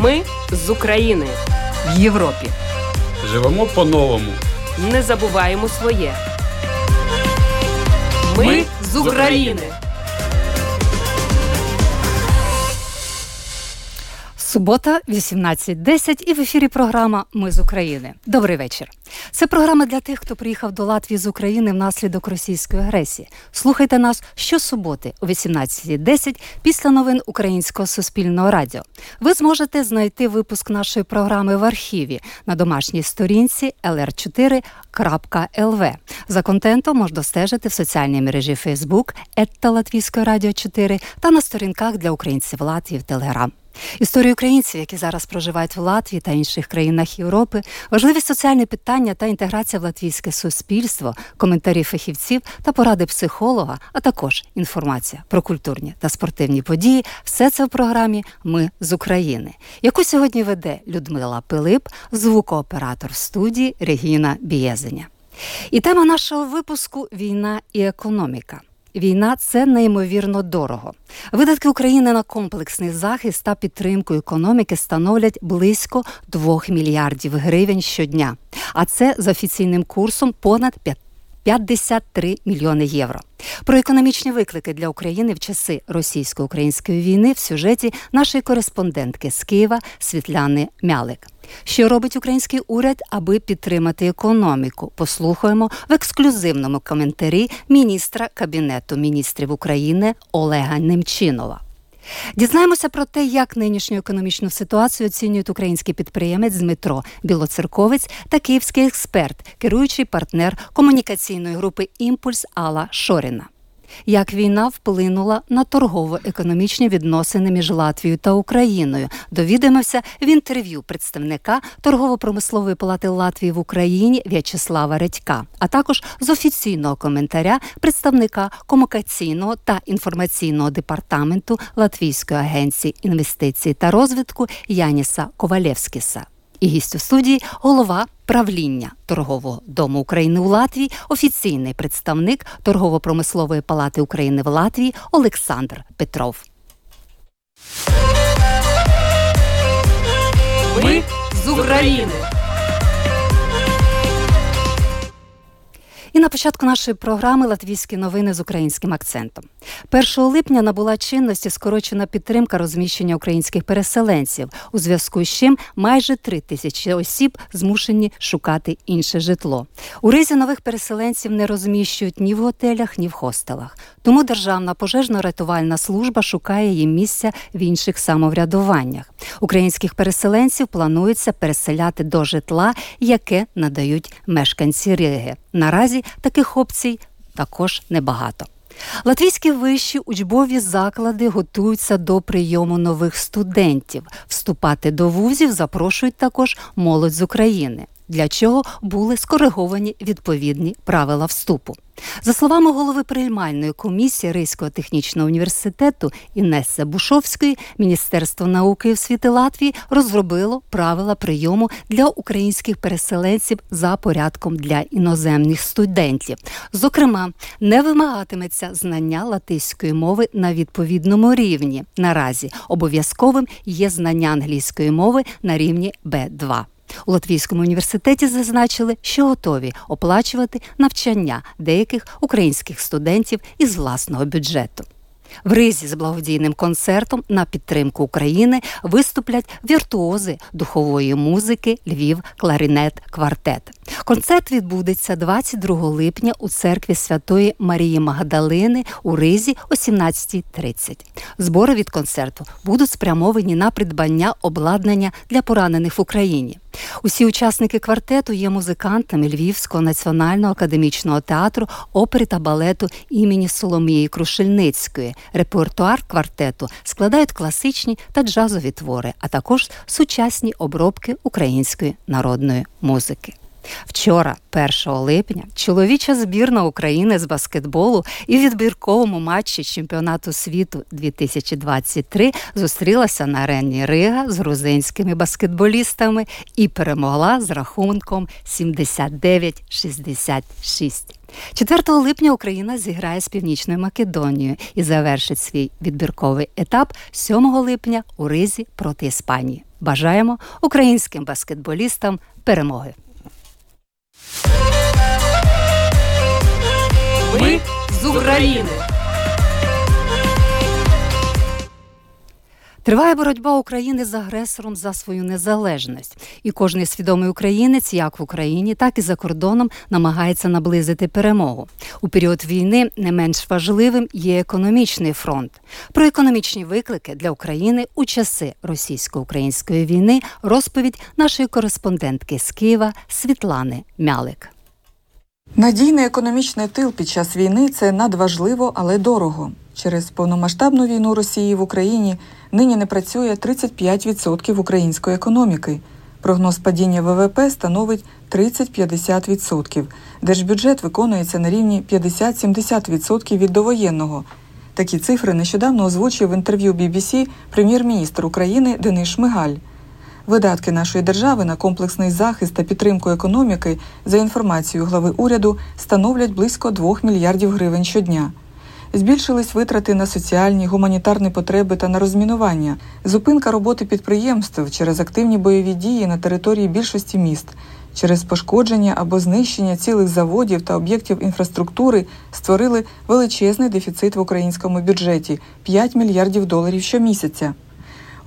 Ми з України в Європі. Живемо по-новому. Не забуваємо своє. Ми, Ми з України. Субота, 18.10 і в ефірі програма Ми з України. Добрий вечір. Це програма для тих, хто приїхав до Латвії з України внаслідок російської агресії. Слухайте нас щосуботи о 18.10 після новин Українського суспільного радіо. Ви зможете знайти випуск нашої програми в архіві на домашній сторінці lr4.lv. За контентом можна стежити в соціальній мережі Facebook, Етта Латвійської радіо 4 та на сторінках для українців Латвії в Телеграм. Історію українців, які зараз проживають в Латвії та інших країнах Європи, важливі соціальні питання та інтеграція в латвійське суспільство, коментарі фахівців та поради психолога, а також інформація про культурні та спортивні події. Все це в програмі Ми з України, яку сьогодні веде Людмила Пилип, звукооператор в студії Регіна Бієзеня. І тема нашого випуску війна і економіка. Війна це неймовірно дорого. Видатки України на комплексний захист та підтримку економіки становлять близько 2 мільярдів гривень щодня. А це з офіційним курсом понад 53 мільйони євро. Про економічні виклики для України в часи російсько-української війни в сюжеті нашої кореспондентки з Києва Світляни Мялик. Що робить український уряд, аби підтримати економіку? Послухаємо в ексклюзивному коментарі міністра Кабінету міністрів України Олега Немчинова. Дізнаємося про те, як нинішню економічну ситуацію оцінюють український підприємець з метро Білоцерковець та київський експерт, керуючий партнер комунікаційної групи Імпульс Алла Шоріна як війна вплинула на торгово-економічні відносини між Латвією та Україною. Довідаємося в інтерв'ю представника торгово-промислової палати Латвії в Україні В'ячеслава Редька, а також з офіційного коментаря представника комунікаційного та інформаційного департаменту Латвійської агенції інвестицій та розвитку Яніса Ковалєвськіса. І гість у студії голова правління торгового дому України у Латвії, офіційний представник торгово-промислової палати України в Латвії Олександр Петров. Ми з України. І на початку нашої програми Латвійські новини з українським акцентом. 1 липня набула чинності скорочена підтримка розміщення українських переселенців, у зв'язку з чим майже 3 тисячі осіб змушені шукати інше житло. У ризі нових переселенців не розміщують ні в готелях, ні в хостелах. Тому Державна пожежно-рятувальна служба шукає їм місця в інших самоврядуваннях. Українських переселенців планується переселяти до житла, яке надають мешканці Риги. Наразі таких опцій також небагато. Латвійські вищі учбові заклади готуються до прийому нових студентів. Вступати до вузів запрошують також молодь з України для чого були скориговані відповідні правила вступу. За словами голови приймальної комісії Рейського технічного університету Інеси Бушовської, Міністерство науки і освіти Латвії розробило правила прийому для українських переселенців за порядком для іноземних студентів. Зокрема, не вимагатиметься знання латиської мови на відповідному рівні. Наразі обов'язковим є знання англійської мови на рівні Б 2 у Латвійському університеті зазначили, що готові оплачувати навчання деяких українських студентів із власного бюджету. В ризі з благодійним концертом на підтримку України виступлять віртуози духової музики Львів Кларінет Квартет. Концерт відбудеться 22 липня у церкві Святої Марії Магдалини у Ризі о 17.30. Збори від концерту будуть спрямовані на придбання обладнання для поранених в Україні. Усі учасники квартету є музикантами Львівського національного академічного театру, опери та балету імені Соломії Крушельницької. Репертуар квартету складають класичні та джазові твори, а також сучасні обробки української народної музики. Вчора, 1 липня, чоловіча збірна України з баскетболу і відбірковому матчі чемпіонату світу 2023 зустрілася на арені Рига з грузинськими баскетболістами і перемогла з рахунком 79-66. 4 липня Україна зіграє з Північною Македонією і завершить свій відбірковий етап 7 липня у Ризі проти Іспанії. Бажаємо українським баскетболістам перемоги. Ми з України. Триває боротьба України з агресором за свою незалежність, і кожний свідомий українець, як в Україні, так і за кордоном, намагається наблизити перемогу. У період війни не менш важливим є економічний фронт. Про економічні виклики для України у часи російсько-української війни розповідь нашої кореспондентки з Києва Світлани Мялик. Надійний економічний тил під час війни це надважливо, але дорого. Через повномасштабну війну Росії в Україні нині не працює 35% української економіки. Прогноз падіння ВВП становить 30-50%. Держбюджет виконується на рівні 50-70% від довоєнного. Такі цифри нещодавно озвучив в інтерв'ю BBC прем'єр-міністр України Денис Шмигаль. Видатки нашої держави на комплексний захист та підтримку економіки, за інформацією глави уряду, становлять близько 2 мільярдів гривень щодня. Збільшились витрати на соціальні, гуманітарні потреби та на розмінування, зупинка роботи підприємств через активні бойові дії на території більшості міст, через пошкодження або знищення цілих заводів та об'єктів інфраструктури створили величезний дефіцит в українському бюджеті 5 мільярдів доларів щомісяця.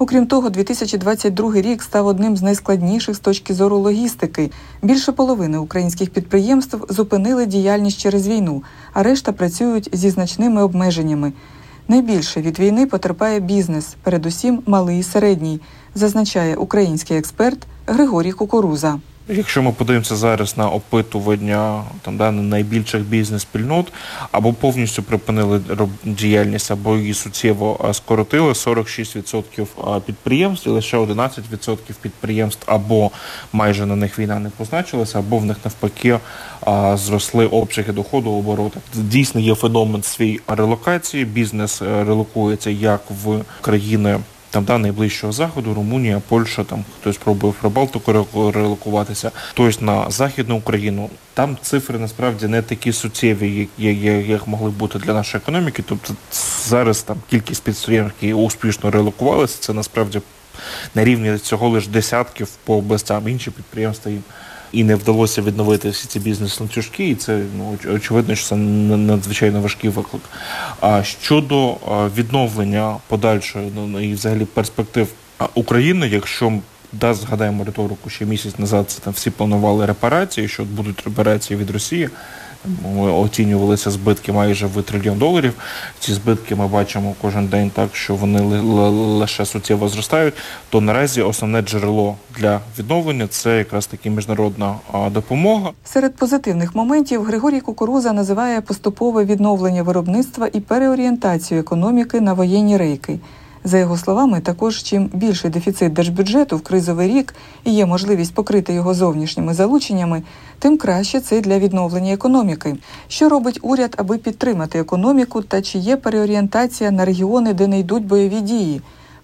Окрім того, 2022 рік став одним з найскладніших з точки зору логістики. Більше половини українських підприємств зупинили діяльність через війну, а решта працюють зі значними обмеженнями. Найбільше від війни потерпає бізнес, передусім малий і середній, зазначає український експерт Григорій Кукуруза. Якщо ми подивимося зараз на опитування там да, найбільших бізнес-спільнот, або повністю припинили діяльність, або її суттєво скоротили 46% підприємств, і лише 11% підприємств або майже на них війна не позначилася, або в них навпаки зросли обсяги доходу обороти. Дійсно є феномен свій релокації. Бізнес е, релокується як в країни там да, найближчого заходу, Румунія, Польща, там хтось пробує Прибалтику релокуватися, хтось на Західну Україну. Там цифри насправді не такі суттєві, як, як, як могли бути для нашої економіки. Тобто зараз там кількість підприємств, які успішно релокувалися, це насправді на рівні цього лише десятків по областям. Інші підприємства їм і не вдалося відновити всі ці бізнес-ланцюжки, і це ну очевидно, що це надзвичайно важкий виклик. А щодо відновлення подальшої ну, ну і взагалі перспектив України, якщо да, згадаємо риторику ще місяць назад, це там всі планували репарації, що будуть репарації від Росії. Оцінювалися збитки майже в трильйон доларів. Ці збитки ми бачимо кожен день так, що вони лише суттєво зростають. То наразі основне джерело для відновлення це якраз таки міжнародна допомога. Серед позитивних моментів Григорій Кукуруза називає поступове відновлення виробництва і переорієнтацію економіки на воєнні рейки. За його словами, також чим більший дефіцит держбюджету в кризовий рік і є можливість покрити його зовнішніми залученнями, тим краще це для відновлення економіки. Що робить уряд, аби підтримати економіку, та чи є переорієнтація на регіони, де не йдуть бойові дії?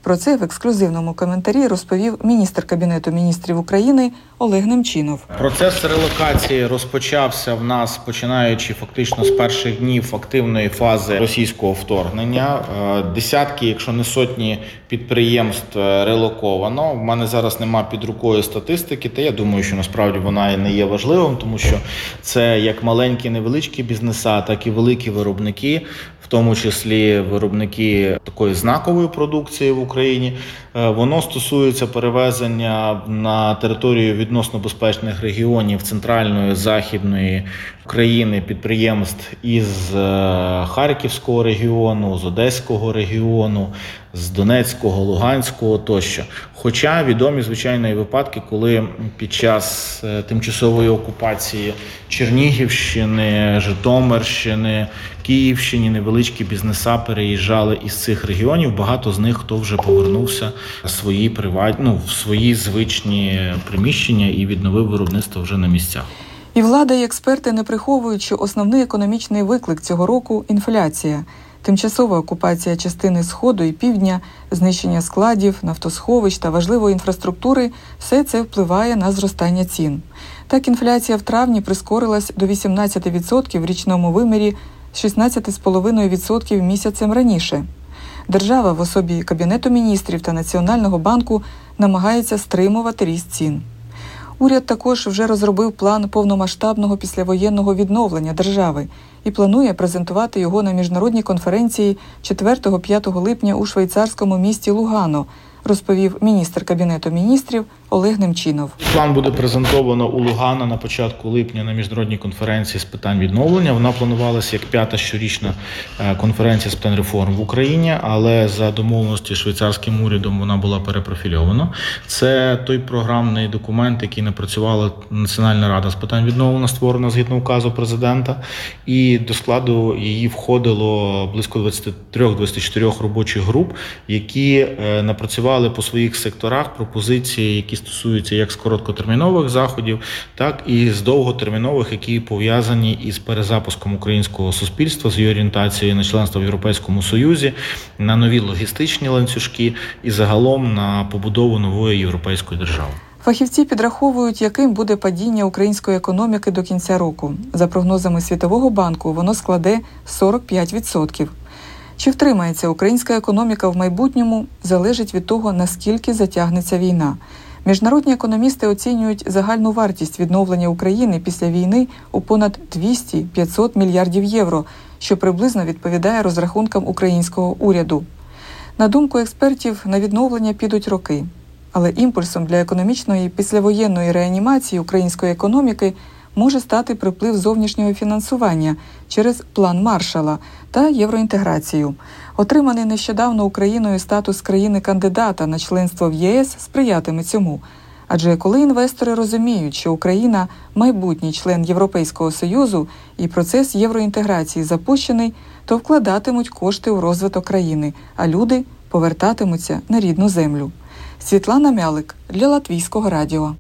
Про це в ексклюзивному коментарі розповів міністр кабінету міністрів України Олег Немчинов. Процес релокації розпочався в нас, починаючи фактично з перших днів активної фази російського вторгнення. Е, десятки, якщо не сотні підприємств е, релоковано. В мене зараз нема під рукою статистики, та я думаю, що насправді вона і не є важливим, тому що це як маленькі невеличкі бізнеса, так і великі виробники в тому числі виробники такої знакової продукції в Україні. Е, воно стосується перевезення на територію відносно безпечних регіонів центральної західної України підприємств із е, Харківського регіону, з Одеського регіону, з Донецького, Луганського тощо. Хоча відомі звичайно і випадки, коли під час е, тимчасової окупації Чернігівщини, Житомирщини, Київщини невеличкі бізнеса переїжджали із цих регіонів. Багато з них хто вже повернувся свої приват... ну, в свої звичні приміщення і відновив виробництво вже на місцях. І влада і експерти не приховують, що основний економічний виклик цього року інфляція. Тимчасова окупація частини сходу і півдня, знищення складів, нафтосховищ та важливої інфраструктури все це впливає на зростання цін. Так, інфляція в травні прискорилась до 18% в річному вимірі, 16,5% місяцем раніше. Держава в особі Кабінету міністрів та Національного банку намагається стримувати ріст цін. Уряд також вже розробив план повномасштабного післявоєнного відновлення держави і планує презентувати його на міжнародній конференції 4-5 липня у швейцарському місті Лугано, розповів міністр кабінету міністрів Олег Немчинов. План буде презентовано у Лугана на початку липня на міжнародній конференції з питань відновлення. Вона планувалася як п'ята щорічна е, конференція з питань реформ в Україні, але за домовленості швейцарським урядом вона була перепрофільована. Це той програмний документ, який напрацювала Національна рада з питань відновлення, створена згідно указу президента, і до складу її входило близько 23-24 робочих груп, які е, напрацювали по своїх секторах пропозиції, які стосуються як з короткотермінових заходів, так і з довготермінових, які пов'язані із перезапуском українського суспільства з її орієнтацією на членство в Європейському Союзі, на нові логістичні ланцюжки і загалом на побудову нової європейської держави. Фахівці підраховують, яким буде падіння української економіки до кінця року. За прогнозами Світового банку, воно складе 45%. Чи втримається українська економіка в майбутньому, залежить від того, наскільки затягнеться війна. Міжнародні економісти оцінюють загальну вартість відновлення України після війни у понад 200-500 мільярдів євро, що приблизно відповідає розрахункам українського уряду. На думку експертів, на відновлення підуть роки. Але імпульсом для економічної післявоєнної реанімації української економіки може стати приплив зовнішнього фінансування через план маршала та євроінтеграцію. Отриманий нещодавно Україною статус країни-кандидата на членство в ЄС сприятиме цьому. Адже коли інвестори розуміють, що Україна майбутній член Європейського союзу і процес євроінтеграції запущений, то вкладатимуть кошти у розвиток країни, а люди повертатимуться на рідну землю. Світлана Мялик для Латвійського радіо.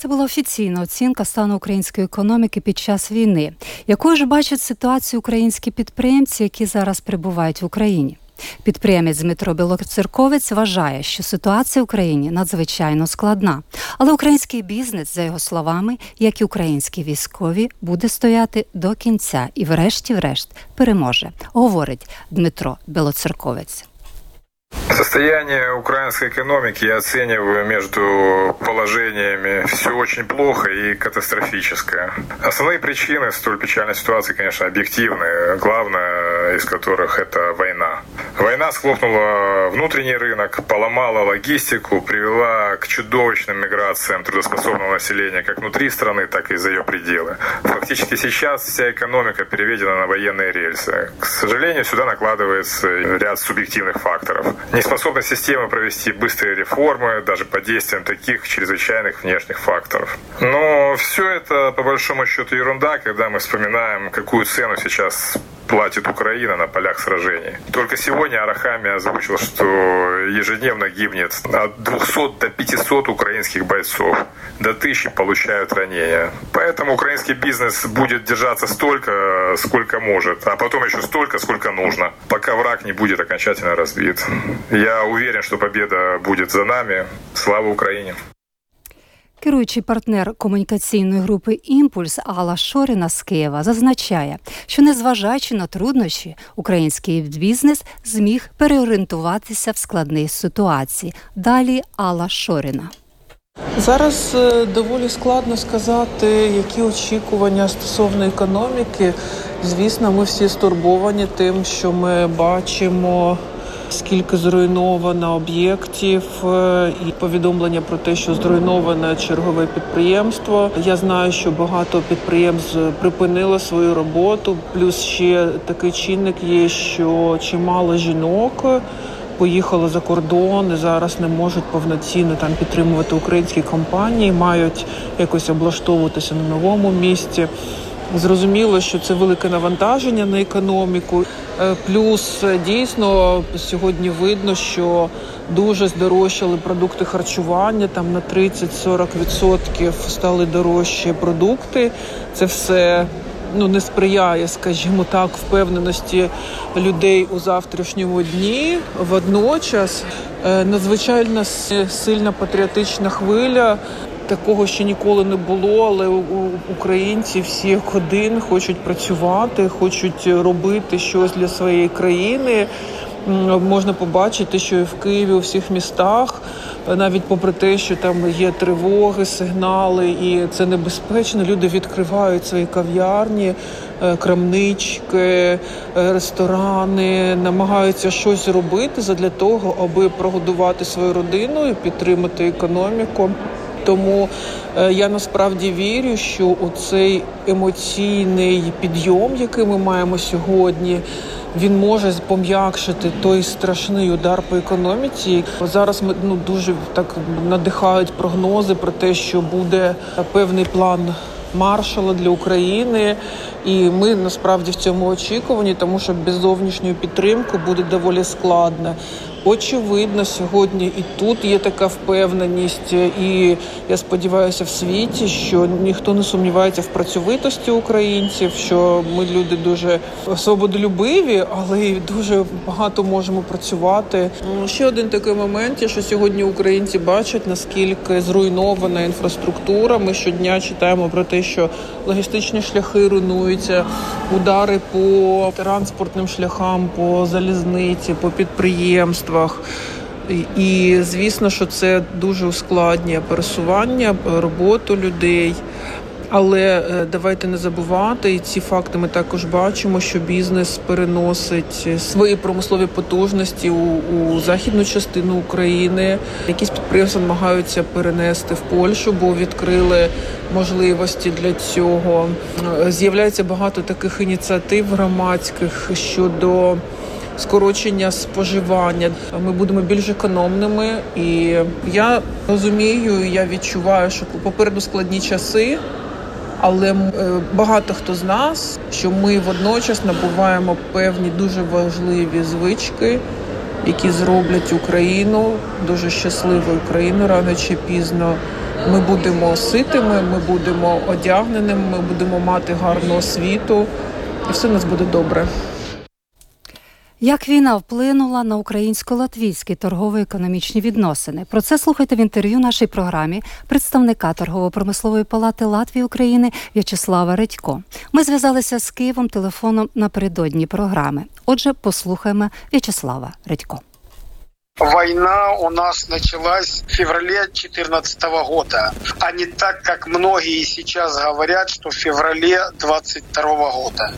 Це була офіційна оцінка стану української економіки під час війни, якою ж бачать ситуацію українські підприємці, які зараз перебувають в Україні. Підприємець Дмитро Білоцерковець вважає, що ситуація в Україні надзвичайно складна, але український бізнес, за його словами, як і українські військові, буде стояти до кінця і, врешті-врешт, переможе, говорить Дмитро Білоцерковець. Состояние украинской экономики я оцениваю между положениями все очень плохо и катастрофическое. Основные причины столь печальной ситуации, конечно, объективные. Главное из которых это война. Война схлопнула внутренний рынок, поломала логистику, привела к чудовищным миграциям трудоспособного населения как внутри страны, так и за ее пределы. Фактически сейчас вся экономика переведена на военные рельсы. К сожалению, сюда накладывается ряд субъективных факторов. Неспособность системы провести быстрые реформы, даже под действием таких чрезвычайных внешних факторов. Но все это, по большому счету, ерунда, когда мы вспоминаем, какую цену сейчас платит Украина на полях сражений. Только сегодня Арахами озвучил, что ежедневно гибнет от 200 до 500 украинских бойцов. До тысячи получают ранения. Поэтому украинский бизнес будет держаться столько, сколько может, а потом еще столько, сколько нужно, пока враг не будет окончательно разбит. Я уверен, что победа будет за нами. Слава Украине! Керуючий партнер комунікаційної групи Імпульс Алла Шорина з Києва зазначає, що незважаючи на труднощі, український бізнес зміг переорієнтуватися в складній ситуації. Далі Алла Шорина. Зараз доволі складно сказати, які очікування стосовно економіки. Звісно, ми всі стурбовані тим, що ми бачимо скільки зруйновано об'єктів, і повідомлення про те, що зруйноване чергове підприємство. Я знаю, що багато підприємств припинило свою роботу. Плюс ще такий чинник є, що чимало жінок. Поїхали за кордон і зараз не можуть повноцінно там підтримувати українські компанії, мають якось облаштовуватися на новому місці. Зрозуміло, що це велике навантаження на економіку. Плюс дійсно сьогодні видно, що дуже здорожчали продукти харчування. Там на 30-40% стали дорожчі продукти. Це все ну не сприяє, скажімо так, впевненості людей у завтрашньому дні. Водночас надзвичайно сильна патріотична хвиля. Такого ще ніколи не було, але українці всі як один хочуть працювати, хочуть робити щось для своєї країни. можна побачити, що в Києві у всіх містах, навіть попри те, що там є тривоги, сигнали, і це небезпечно. Люди відкривають свої кав'ярні, е, крамнички, е, ресторани, намагаються щось робити для того, аби прогодувати свою родину і підтримати економіку. Тому е, я насправді вірю, що у цей емоційний підйом, який ми маємо сьогодні, він може пом'якшити той страшний удар по економіці. Зараз ми ну дуже так надихають прогнози про те, що буде певний план маршала для України, і ми насправді в цьому очікувані, тому що без зовнішньої підтримки буде доволі складно. Очевидно, сьогодні і тут є така впевненість, і я сподіваюся, в світі, що ніхто не сумнівається в працьовитості українців, що ми люди дуже свободолюбиві, але й дуже багато можемо працювати. Ще один такий момент, що сьогодні українці бачать наскільки зруйнована інфраструктура. Ми щодня читаємо про те, що логістичні шляхи руйнуються, удари по транспортним шляхам, по залізниці, по підприємствам підприємствах. І звісно, що це дуже ускладнює пересування, роботу людей. Але е, давайте не забувати, і ці факти ми також бачимо, що бізнес переносить свої промислові потужності у, у західну частину України. Якісь підприємства намагаються перенести в Польщу, бо відкрили можливості для цього. Е, з'являється багато таких ініціатив громадських щодо скорочення споживання. Ми будемо більш економними, і я розумію, я відчуваю, що попереду складні часи. Але е, багато хто з нас, що ми водночас набуваємо певні дуже важливі звички, які зроблять Україну дуже щасливою країною рано чи пізно. Ми будемо ситими, ми будемо одягненими, ми будемо мати гарну освіту, і все у нас буде добре. Як війна вплинула на українсько-латвійські торгово-економічні відносини? Про це слухайте в інтерв'ю нашій програмі представника торгово-промислової палати Латвії України В'ячеслава Редько. Ми зв'язалися з Києвом телефоном напередодні програми. Отже, послухаємо В'ячеслава Редько. Война у нас началась в феврале 2014 года, а не так, как многие сейчас говорят, что в феврале 2022 года.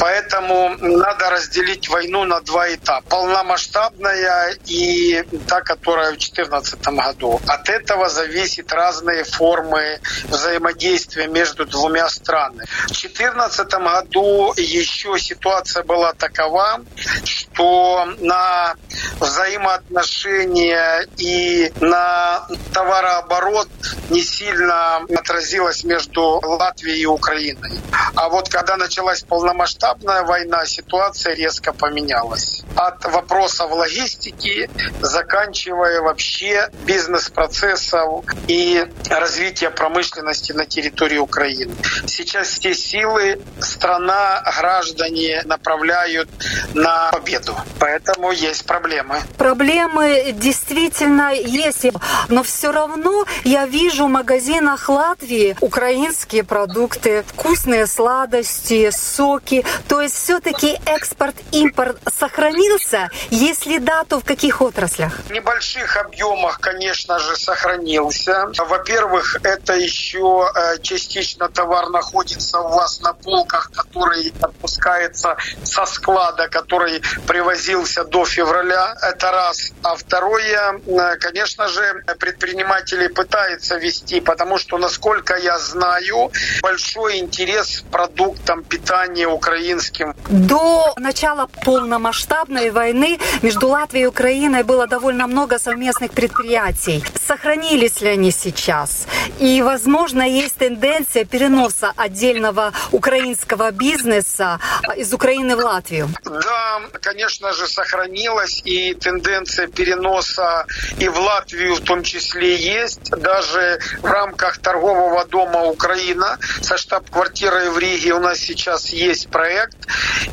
Поэтому надо разделить войну на два этапа. Полномасштабная и та, которая в 2014 году. От этого зависят разные формы взаимодействия между двумя странами. В 2014 году еще ситуация была такова, что на взаимоотношения отношения и на товарооборот не сильно отразилось между Латвией и Украиной. А вот когда началась полномасштабная война, ситуация резко поменялась. От вопросов логистики, заканчивая вообще бизнес-процессов и развития промышленности на территории Украины. Сейчас все силы страна, граждане направляют на победу. Поэтому есть проблемы. Проблемы проблемы действительно есть, но все равно я вижу в магазинах Латвии украинские продукты, вкусные сладости, соки. То есть все-таки экспорт-импорт сохранился? Если да, то в каких отраслях? В небольших объемах, конечно же, сохранился. Во-первых, это еще э, частично товар находится у вас на полках, который отпускается со склада, который привозился до февраля. Это раз. А второе, э, конечно же, предприниматели пытаются вести, потому что, насколько я знаю, большой интерес к продуктам питания украинским. До начала полномасштабной войны между Латвией и Украиной было довольно много совместных предприятий. Сохранились ли они сейчас? И, возможно, есть тенденция переноса отдельного украинского бизнеса из Украины в Латвию? Да, конечно же, сохранилась и тенденция тенденция переноса и в Латвию в том числе есть. Даже в рамках торгового дома Украина со штаб-квартирой в Риге у нас сейчас есть проект.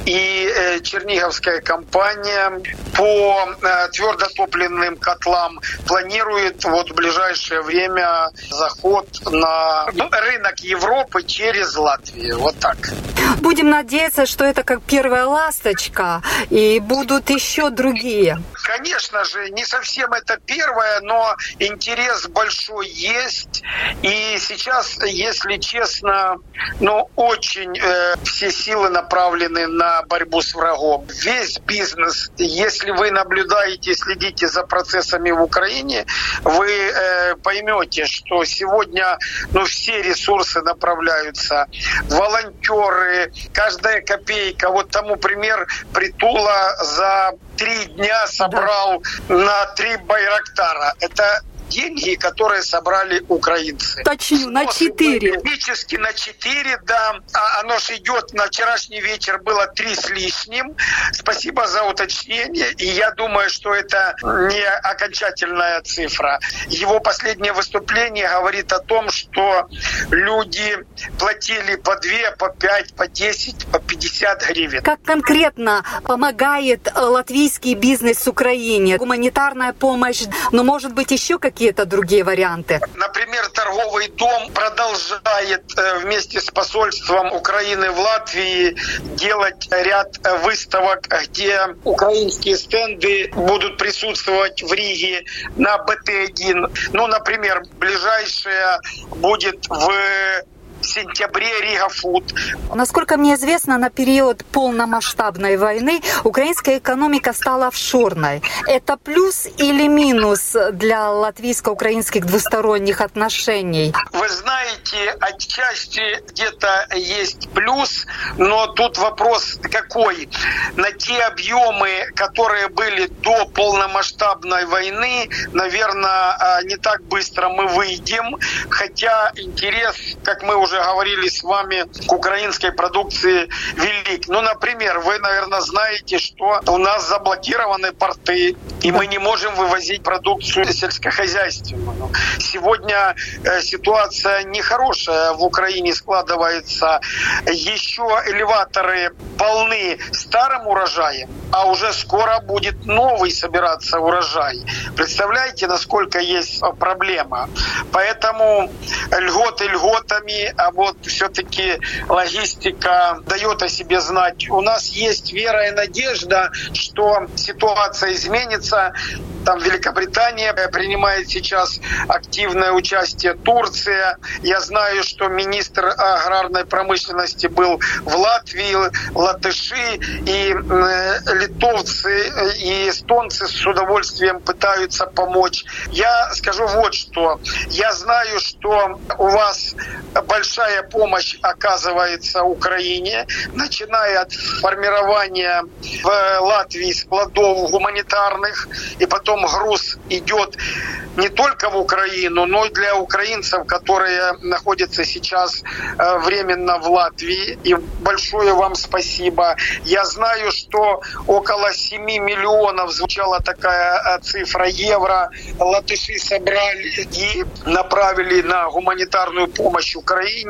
И э, Черниговская компания по э, твердотопливным котлам планирует вот в ближайшее время заход на рынок Европы через Латвию. Вот так. Будем надеяться, что это как первая ласточка, и будут еще другие. Конечно же, не совсем это первое, но интерес большой есть. И сейчас, если честно, ну, очень э, все силы направлены на борьбу с врагом. Весь бизнес, если вы наблюдаете, следите за процессами в Украине, вы э, поймете, что сегодня ну, все ресурсы направляются. Волонтеры, каждая копейка. Вот тому пример Притула за три дня собрал да. на три Байрактара. Это деньги, которые собрали украинцы. Точню, на четыре. Практически на четыре, да. А оно же идет на вчерашний вечер было три с лишним. Спасибо за уточнение. И я думаю, что это не окончательная цифра. Его последнее выступление говорит о том, что люди платили по две, по пять, по десять, по пятьдесят гривен. Как конкретно помогает латвийский бизнес Украине? Гуманитарная помощь, но может быть еще какие какие-то другие варианты? Например, торговый дом продолжает э, вместе с посольством Украины в Латвии делать ряд выставок, где украинские стенды будут присутствовать в Риге на БТ-1. Ну, например, ближайшая будет в в сентябре Рига Фуд. Насколько мне известно, на период полномасштабной войны украинская экономика стала офшорной. Это плюс или минус для латвийско-украинских двусторонних отношений? Вы знаете, отчасти где-то есть плюс, но тут вопрос какой? На те объемы, которые были до полномасштабной войны, наверное, а, не так быстро мы выйдем, хотя интерес, как мы уже уже говорили с вами, к украинской продукции велик. Ну, например, вы, наверное, знаете, что у нас заблокированы порты, и мы не можем вывозить продукцию сельскохозяйственную. Сегодня э, ситуация нехорошая в Украине складывается. Еще элеваторы полны старым урожаем, а уже скоро будет новый собираться урожай. Представляете, насколько есть проблема? Поэтому льготы льготами, а вот все-таки логистика дает о себе знать. У нас есть вера и надежда, что ситуация изменится. Там Великобритания принимает сейчас активное участие, Турция. Я знаю, что министр аграрной промышленности был в Латвии, латыши и литовцы и эстонцы с удовольствием пытаются помочь. Я скажу вот что. Я знаю, что у вас большой большая помощь оказывается Украине, начиная от формирования в Латвии складов гуманитарных, и потом груз идет не только в Украину, но и для украинцев, которые находятся сейчас э, временно в Латвии. И большое вам спасибо. Я знаю, что около 7 миллионов звучала такая э, цифра евро. Латыши собрали и направили на гуманитарную помощь Украине.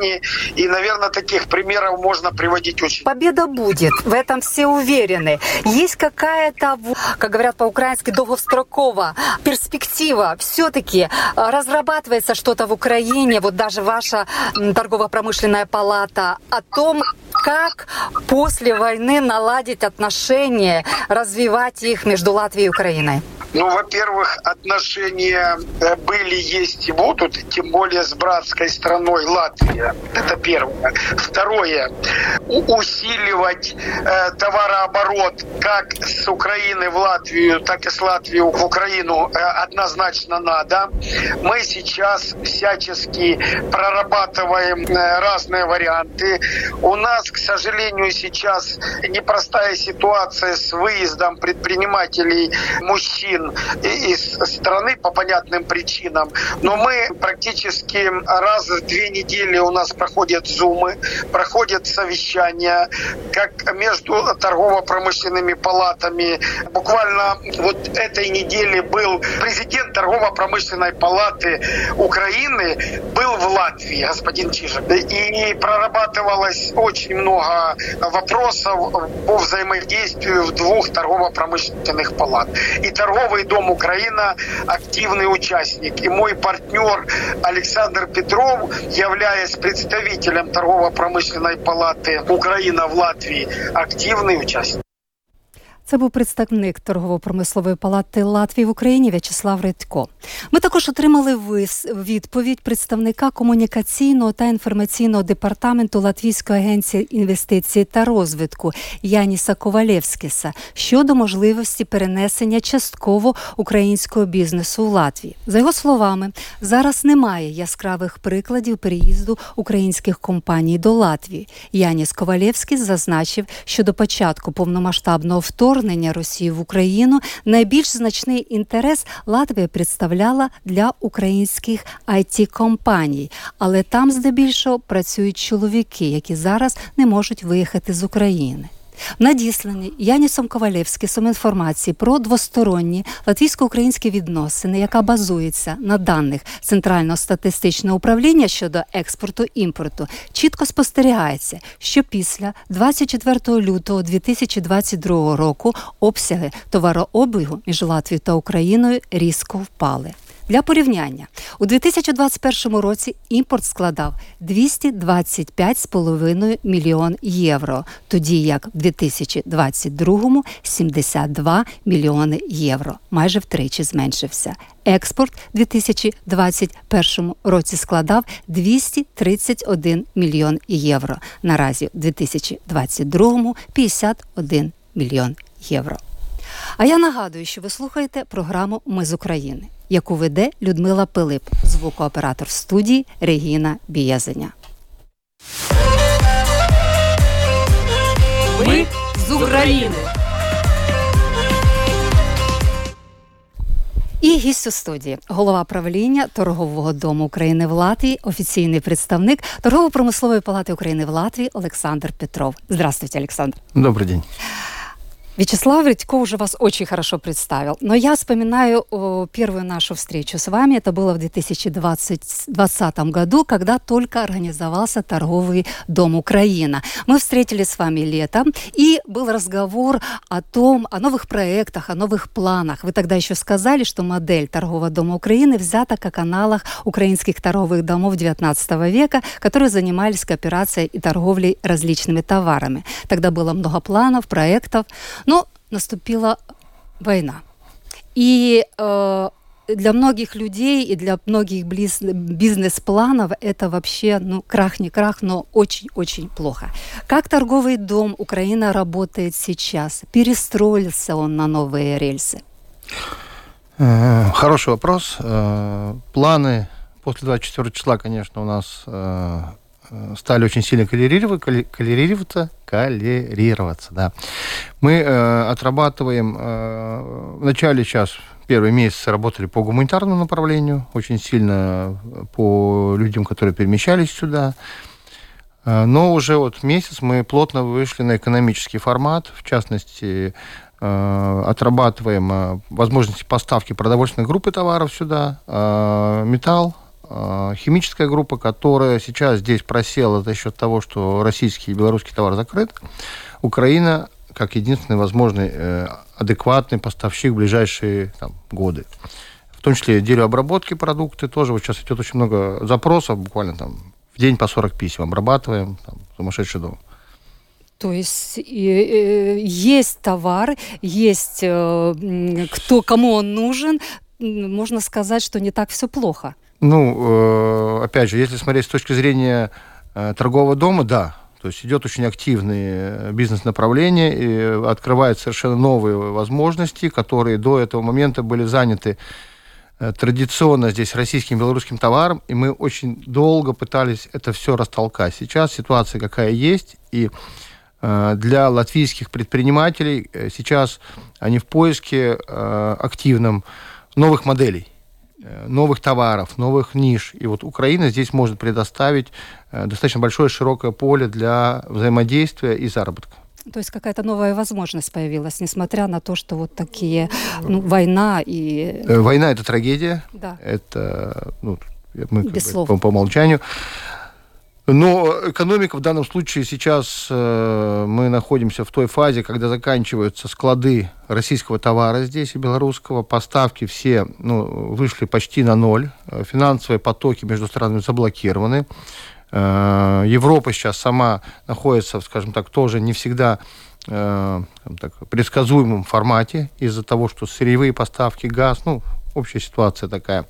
И, наверное, таких примеров можно приводить очень. Победа будет. В этом все уверены. Есть какая-то, как говорят по-украински, долгострокова перспектива все-таки э, разрабатывается что-то в Украине, вот даже ваша торгово-промышленная палата, о том, как после войны наладить отношения, развивать их между Латвией и Украиной? Ну, во-первых, отношения э, были, есть и будут, тем более с братской страной Латвия. Это первое. Второе. Усиливать э, товарооборот как с Украины в Латвию, так и с Латвии в Украину э, однозначно надо. Мы сейчас всячески прорабатываем э, разные варианты. У нас, к сожалению, сейчас непростая ситуация с выездом предпринимателей мужчин из страны по понятным причинам. Но мы практически раз в две недели у нас проходят зумы, проходят совещания, как между торгово-промышленными палатами. Буквально вот этой неделе был президент торгово-промышленной палаты Украины, был в Латвии, господин Чижик. И прорабатывалось очень много вопросов по взаимодействию двух торгово-промышленных палат. И Торговый дом Украина активный участник. И мой партнер Александр Петров, являясь представителем торгово-промышленной палаты Украина в Латвии, активный участник. Це був представник торгово-промислової палати Латвії в Україні В'ячеслав Редько. Ми також отримали відповідь представника комунікаційного та інформаційного департаменту Латвійської агенції інвестицій та розвитку Яніса Ковалєвськіса щодо можливості перенесення частково українського бізнесу в Латвії. За його словами, зараз немає яскравих прикладів переїзду українських компаній до Латвії. Яніс Ковалєвський зазначив, що до початку повномасштабного вторгнення вторгнення Росії в Україну найбільш значний інтерес Латвія представляла для українських it компаній. Але там здебільшого працюють чоловіки, які зараз не можуть виїхати з України надіслані Янісом Ковалевським інформації про двосторонні латвійсько-українські відносини, яка базується на даних Центрального статистичного управління щодо експорту імпорту, чітко спостерігається, що після 24 лютого 2022 року обсяги товарообігу між Латвією та Україною різко впали. Для порівняння у 2021 році імпорт складав 225,5 мільйон євро, тоді як в 2022 – 72 мільйони євро, майже втричі зменшився. Експорт у 2021 році складав 231 мільйон євро. Наразі у 2022 – 51 мільйон євро. А я нагадую, що ви слухаєте програму Ми з України яку веде Людмила Пилип, звукооператор студії Регіна Біязеня. Ми з України. І гість у студії, голова правління торгового дому України в Латвії, офіційний представник торгово-промислової палати України в Латвії Олександр Петров. Здравствуйте, Олександр. Добрий день. Вячеслав Редько уже вас очень хорошо представил. Но я вспоминаю первую нашу встречу с вами. Это было в 2020 году, когда только организовался торговый дом Украина. Мы встретились с вами летом, и был разговор о том, о новых проектах, о новых планах. Вы тогда еще сказали, что модель торгового дома Украины взята как аналог украинских торговых домов XIX века, которые занимались кооперацией и торговлей различными товарами. Тогда было много планов, проектов. Но наступила война. И э, для многих людей и для многих бизнес-планов это вообще, ну, крах не крах, но очень-очень плохо. Как торговый дом Украина работает сейчас? Перестроился он на новые рельсы? Э, хороший вопрос. Э, планы после 24 числа, конечно, у нас Э, стали очень сильно колерироваться, колерироваться, да. Мы э, отрабатываем, э, в начале сейчас, первый месяц работали по гуманитарному направлению, очень сильно по людям, которые перемещались сюда. Э, но уже вот месяц мы плотно вышли на экономический формат, в частности, э, отрабатываем возможности поставки продовольственной группы товаров сюда, металл, химическая группа, которая сейчас здесь просела за счет того, что российский и белорусский товар закрыт. Украина как единственный возможный э, адекватный поставщик в ближайшие там, годы. В том числе обработки продукты тоже. Вот сейчас идет очень много запросов, буквально там в день по 40 писем обрабатываем, там, сумасшедший дом. То есть э, есть товар, есть э, кто, кому он нужен, можно сказать, что не так все плохо. Ну, э, опять же, если смотреть с точки зрения э, торгового дома, да. То есть идет очень активное бизнес-направление, и открывает совершенно новые возможности, которые до этого момента были заняты э, традиционно здесь российским белорусским товаром, и мы очень долго пытались это все растолкать. Сейчас ситуация какая есть, и для латвийских предпринимателей сейчас они в поиске активном новых моделей. Э, новых товаров, новых ниш. И вот Украина здесь может предоставить э, достаточно большое широкое поле для взаимодействия и заработка. То есть какая-то новая возможность появилась, несмотря на то, что вот такие ну, война и... Э, война это трагедия. Да. Это ну, мы как бы, по, по умолчанию. Но экономика в данном случае сейчас э, мы находимся в той фазе, когда заканчиваются склады российского товара здесь и белорусского, поставки все ну, вышли почти на ноль, финансовые потоки между странами заблокированы. Э, Европа сейчас сама находится, скажем так, тоже не всегда э, так, предсказуемом формате из-за того, что сырьевые поставки, газ, ну, общая ситуация такая.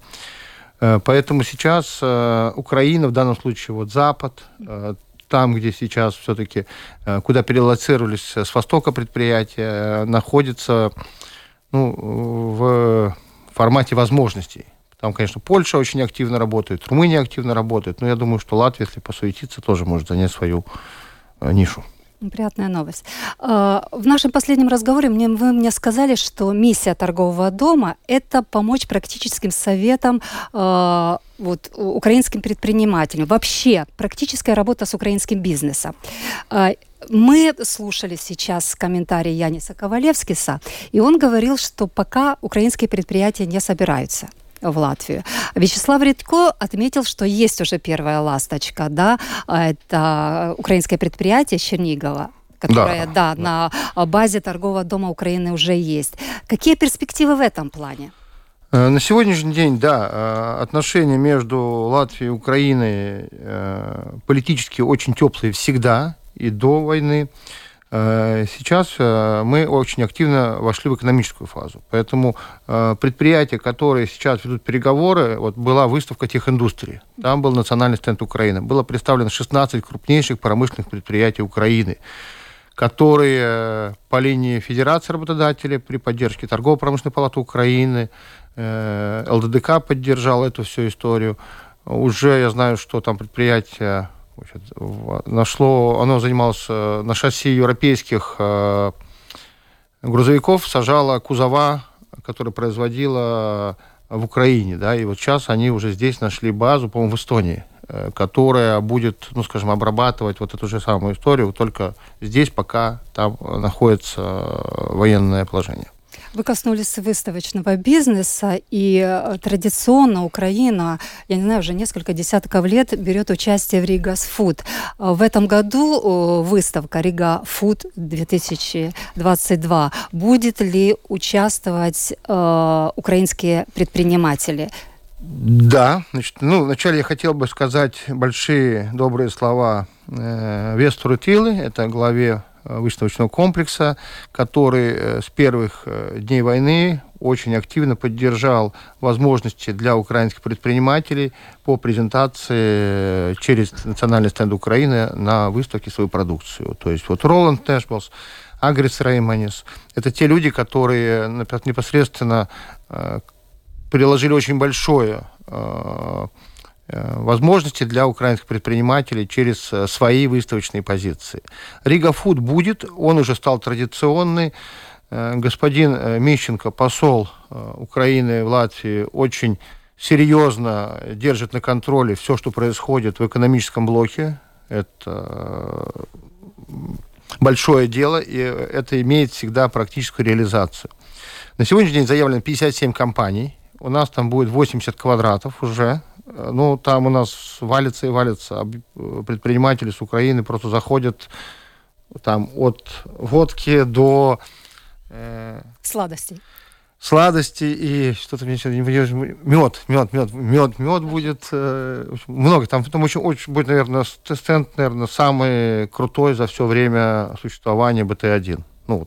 Э, поэтому сейчас э, Украина, в данном случае вот Запад, э, там, где сейчас все-таки, куда перелоцировались с востока предприятия, находится ну, в формате возможностей. Там, конечно, Польша очень активно работает, Румыния активно работает, но я думаю, что Латвия, если посуетиться, тоже может занять свою нишу. Приятная новость. А, в нашем последнем разговоре мне, вы мне сказали, что миссия торгового дома – это помочь практическим советам а, вот, украинским предпринимателям. Вообще, практическая работа с украинским бизнесом. А, мы слушали сейчас комментарий Яниса Ковалевскиса, и он говорил, что пока украинские предприятия не собираются – в Латвию. Вячеслав Редко отметил, что есть уже первая ласточка, да, это украинское предприятие Чернигова, которое, да, да, на базе торгового дома Украины уже есть. Какие перспективы в этом плане? Э, на сегодняшний день, да, э, отношения между Латвией и Украиной э, политически очень теплые всегда и до войны. Э, сейчас э, мы очень активно вошли в экономическую фазу. Поэтому э, предприятия, которые сейчас ведут переговоры, вот была выставка техиндустрии. Там был национальный стенд Украины. Было представлено 16 крупнейших промышленных предприятий Украины которые по линии Федерации работодателей при поддержке Торгово-промышленной палаты Украины, ЛДДК поддержал эту всю историю. Уже я знаю, что там предприятия Значит, нашло, оно занималось э, на шасси европейских э, грузовиков, сажало кузова, которые производила в Украине, да, и вот сейчас они уже здесь нашли базу, по-моему, в Эстонии, э, которая будет, ну, скажем, обрабатывать вот эту же самую историю, только здесь пока там находится военное положение. Вы коснулись выставочного бизнеса, и э, традиционно Украина, я не знаю, уже несколько десятков лет берет участие в Ригас Фуд. В этом году выставка Рига Фуд 2022. Будет ли участвовать э, украинские предприниматели? Да, значит, ну, вначале я хотел бы сказать большие добрые слова э, Вестру Тилы, это главе Э, выставочного комплекса, который э, с первых э, дней войны очень активно поддержал возможности для украинских предпринимателей по презентации через национальный стенд Украины на выставке свою продукцию. То есть вот Роланд Нэшблс, Агрис Рейманис, это те люди, которые непосредственно приложили очень большое Э, возможности для украинских предпринимателей через э, свои выставочные позиции. Рига Фуд будет, он уже стал традиционный. Э, господин Мищенко, посол Украины в Латвии, очень серьезно держит на контроле все, что происходит в экономическом блоке. Это большое дело, и это имеет всегда практическую реализацию. На сегодняшний день заявлено 57 компаний. У нас там будет 80 квадратов уже ну, там у нас валится и валится. Предприниматели с Украины просто заходят там от водки до... Э, сладостей. Сладости и что-то мне сейчас не мед, мед, мед, мед, мед будет э, много. Там, там очень, очень будет, наверное, стенд, наверное, самый крутой за все время существования БТ-1. Ну,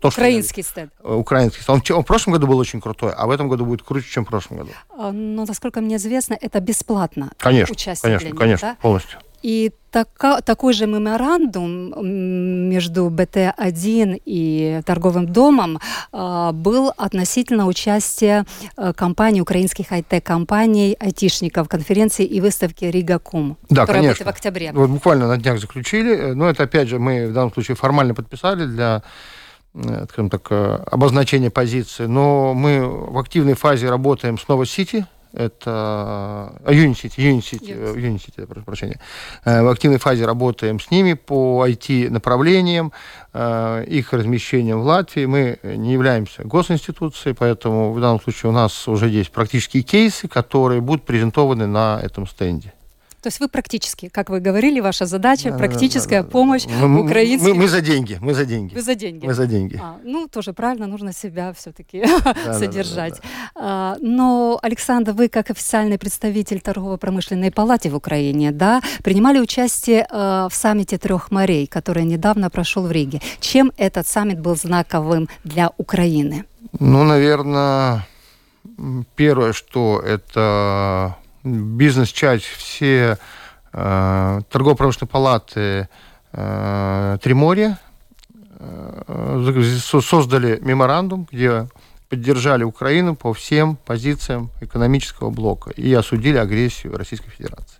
то, Украинский что, стенд. Э, украинский стенд. Он, он в прошлом году был очень крутой, а в этом году будет круче, чем в прошлом году. А, но, насколько мне известно, это бесплатно. Конечно, конечно, них, конечно, да? полностью. И така, такой же меморандум между БТ-1 и торговым домом э, был относительно участия э, компаний, украинских IT-компаний, айтишников, конференции и выставки Ригакум, да, которая конечно. будет в октябре. Вот буквально на днях заключили. Но это, опять же, мы в данном случае формально подписали для Э, скажем так, э, обозначение позиции, но мы в активной фазе работаем с Новосити, это Unity, Unity, Unity, прошу прощения. Э, в активной фазе работаем с ними по IT-направлениям, их размещением в Латвии. Мы не являемся госинституцией, поэтому в данном случае у нас уже есть практические кейсы, которые будут презентованы на этом стенде. То есть вы практически, как вы говорили, ваша задача, Да, да, практическая да, да. помощь Мы- мы- украинским... Мы, мы за деньги, мы за деньги. Вы за деньги. Мы за деньги. А, ну, тоже правильно, нужно себя все-таки да, содержать. А, но, Александр, вы как официальный представитель торгово-промышленной палаты в Украине, да, принимали участие э, в саммите трех морей, который недавно прошел в Риге. Чем этот саммит был знаковым для Украины? Ну, наверное, первое, что это бизнес-часть, все э, торгово-промышленные палаты э, Триморья э, со- создали меморандум, где поддержали Украину по всем позициям экономического блока и осудили агрессию Российской Федерации.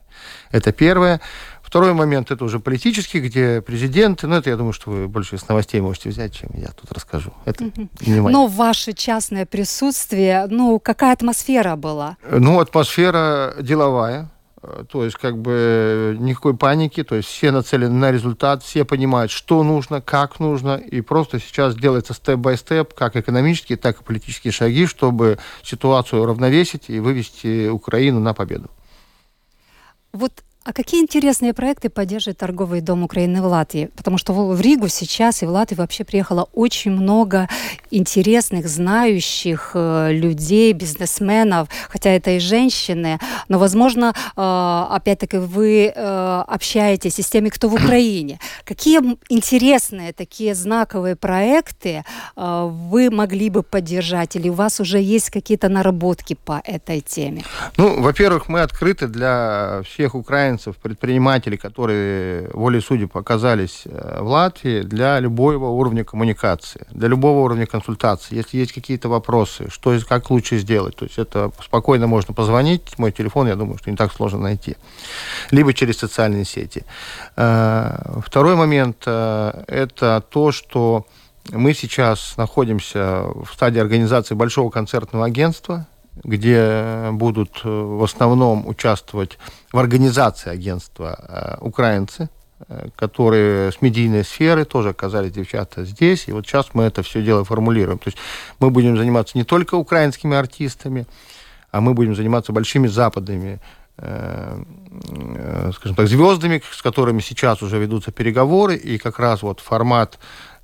Это первое. Второй момент, это уже политический, где президенты, ну, это, я думаю, что вы больше с новостей можете взять, чем я тут расскажу. Это не моя. Но ваше частное присутствие, ну, какая атмосфера была? Ну, атмосфера деловая, э, то есть как бы никакой паники, то есть все нацелены на результат, все понимают, что нужно, как нужно, и просто сейчас делается степ-бай-степ, как экономические, так и политические шаги, чтобы ситуацию равновесить и вывести Украину на победу. Вот а какие интересные проекты поддерживает торговый дом Украины в Латвии? Потому что в Ригу сейчас и в Латвию вообще приехало очень много интересных, знающих э, людей, бизнесменов, хотя это и женщины, но, возможно, э, опять-таки вы э, общаетесь и с теми, кто в Украине. Какие интересные такие знаковые проекты вы могли бы поддержать, или у вас уже есть какие-то наработки по этой теме? Ну, во-первых, мы открыты для всех украинцев, предпринимателей, которые волей судеб оказались э, в Латвии, для любого уровня коммуникации, для любого уровня консультации. Если есть какие-то вопросы, что и как лучше сделать, то есть это спокойно можно позвонить, мой телефон, я думаю, что не так сложно найти, либо через социальные сети. Э, Второй момент э, – это то, что мы сейчас находимся в стадии организации большого концертного агентства, где будут э, в основном участвовать в организации агентства э, украинцы, э, которые с медийной сферы тоже оказались девчата здесь. И вот сейчас мы это все дело формулируем. То есть мы будем заниматься не только украинскими артистами, а мы будем заниматься большими западными э, э, скажем так, звездами, с которыми сейчас уже ведутся переговоры, и как раз вот формат,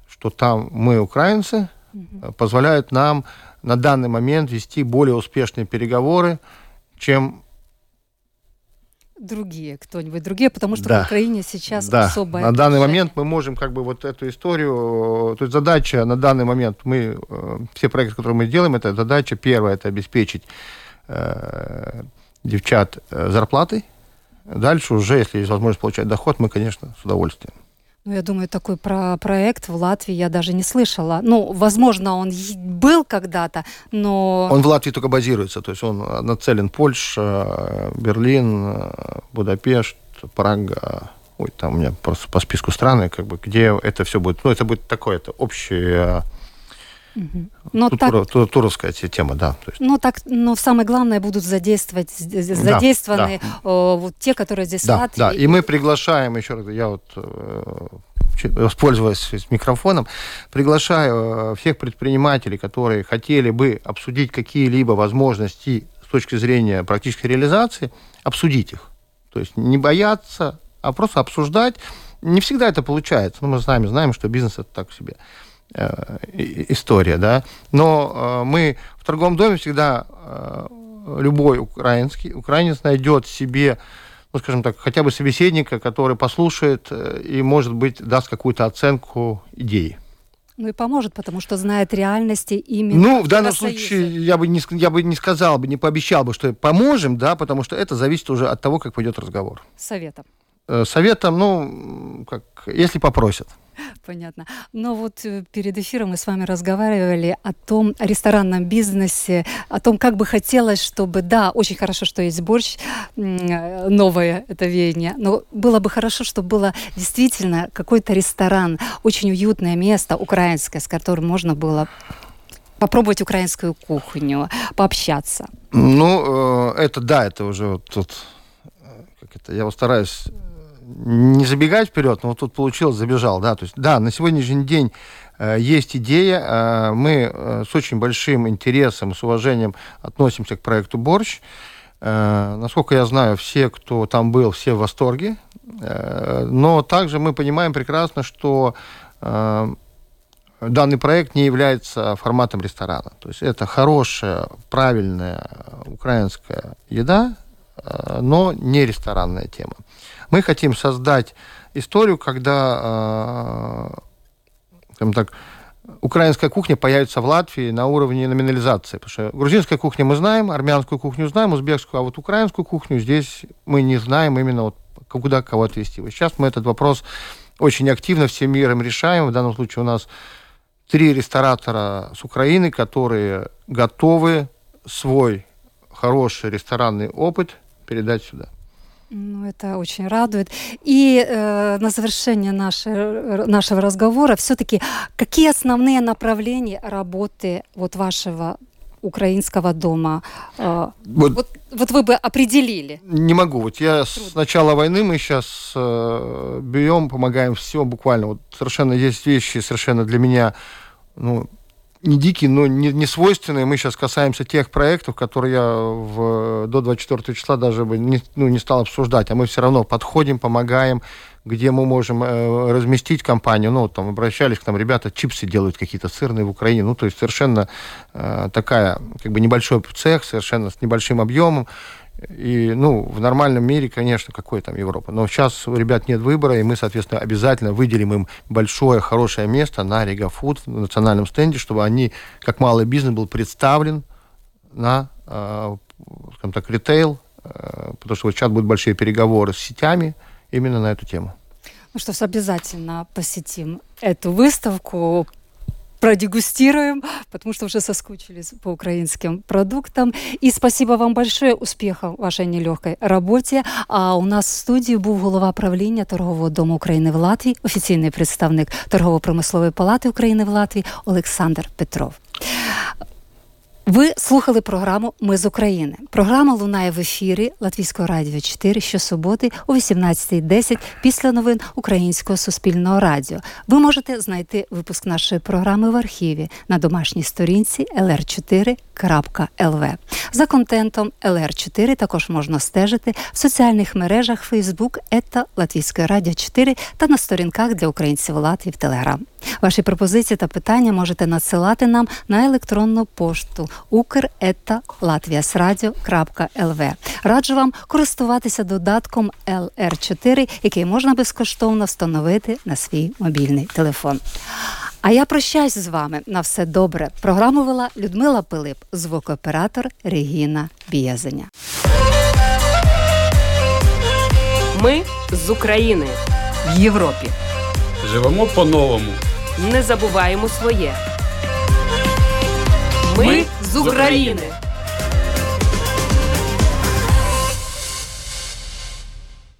что там мы украинцы, э, позволяет нам на данный момент вести более успешные переговоры, чем Другие, кто-нибудь другие, потому что Да. в Украине сейчас да, особое на данный момент мы можем как бы вот эту историю, то есть задача на данный момент, мы, э, все проекты, которые мы делаем, это задача первая, это обеспечить э, девчат э, зарплатой, дальше уже, если есть возможность получать доход, мы, конечно, с удовольствием. Ну, я думаю, такой про проект в Латвии я даже не слышала. Ну, возможно, он был когда-то, но... Он в Латвии только базируется, то есть он нацелен Польша, Берлин, Будапешт, Прага, ой, там у меня просто по списку страны, как бы, где это все будет, ну, это будет такое, это общая Мгм. Но ту- так, туро- ту- туровская те- тема, да. Есть, но так, но самое главное будут задействовать, з- з- Да, задействованы э, вот те, которые здесь в да, Латвии. да, и мы приглашаем, еще раз, я вот, э, воспользуясь микрофоном, приглашаю э, всех предпринимателей, которые хотели бы обсудить какие-либо возможности с точки зрения практической реализации, обсудить их. То есть не бояться, а просто обсуждать. Не всегда это получается. но мы сами знаем, что бизнес это так себе история, да. Но э, мы в торговом доме всегда э, любой украинский украинец найдет себе, ну, скажем так, хотя бы собеседника, который послушает э, и, может быть, даст какую-то оценку идеи. Ну и поможет, потому что знает реальности именно Ну, в данном Евросоюза. случае я бы, не, я бы не сказал бы, не пообещал бы, что поможем, да, потому что это зависит уже от того, как пойдет разговор. Советом. Э, Советом, ну, как, если попросят. Понятно. Но вот э, перед эфиром мы с вами разговаривали о том о ресторанном бизнесе, о том, как бы хотелось, чтобы, да, очень хорошо, что есть борщ, э, новое это веяние, но было бы хорошо, чтобы было действительно какой-то ресторан, очень уютное место украинское, с которым можно было попробовать украинскую кухню, пообщаться. Ну, э, это да, это уже вот тут, как это, я вот стараюсь не забегать вперед, но вот тут получилось, забежал, да, то есть, да, на сегодняшний день э, есть идея, э, мы э, с очень большим интересом, с уважением относимся к проекту «Борщ», насколько я знаю, все, кто там был, все в восторге. Но также мы понимаем прекрасно, что данный проект не является форматом ресторана. То есть это хорошая, правильная украинская еда, но не ресторанная тема. Мы хотим создать историю, когда, э, скажем так, украинская кухня появится в Латвии на уровне номинализации. Потому что грузинскую кухню мы знаем, армянскую кухню знаем, узбекскую, а вот украинскую кухню здесь мы не знаем именно вот куда кого отвести. Вот сейчас мы этот вопрос очень активно всем миром решаем. В данном случае у нас три ресторатора с Украины, которые готовы свой хороший ресторанный опыт передать сюда. Ну, это очень радует. И э, на завершение нашей, нашего разговора все-таки какие основные направления работы вот вашего украинского дома? Э, вот, вот, вот вы бы определили. Не могу. Вот я Трудно. с начала войны мы сейчас э, бьем, помогаем все буквально. Вот совершенно есть вещи совершенно для меня ну, не дикие, но не, не свойственные. Мы сейчас касаемся тех проектов, которые я в, до 24 числа даже бы не, ну, не стал обсуждать. А мы все равно подходим, помогаем, где мы можем э, разместить компанию. Ну, там обращались к нам ребята, чипсы делают какие-то сырные в Украине. Ну, то есть совершенно э, такая, как бы небольшой цех, совершенно с небольшим объемом. И, ну, в нормальном мире, конечно, какой там Европа. Но сейчас у ребят нет выбора, и мы, соответственно, обязательно выделим им большое, хорошее место на Рига Фуд, на национальном стенде, чтобы они, как малый бизнес, был представлен на, э, скажем так, ритейл, э, потому что вот сейчас будут большие переговоры с сетями именно на эту тему. Ну что ж, обязательно посетим эту выставку, продегустируем, потому что уже соскучились по украинским продуктам. И спасибо вам большое, успехов в вашей нелегкой роботі. А у нас в студії був голова правління торгового дому України в Латвії, офіційний представник торгово-промислової палати України в Латвії Олександр Петров. Ви слухали програму Ми з України. Програма лунає в ефірі Латвійського радіо 4 щосуботи о 18.10 після новин Українського суспільного радіо. Ви можете знайти випуск нашої програми в архіві на домашній сторінці lr4.lv. За контентом LR4 також можна стежити в соціальних мережах Facebook ета Латвійської радіо 4 та на сторінках для українців Латвії в Телеграм. Ваші пропозиції та питання можете надсилати нам на електронну пошту ukr.latviasradio.lv. Раджу вам користуватися додатком LR4, який можна безкоштовно встановити на свій мобільний телефон. А я прощаюсь з вами на все добре. Програму вела Людмила Пилип, звукооператор Регіна Біязеня. Ми з України в Європі. Живемо по-новому. Не забуваємо своє. Ми з України.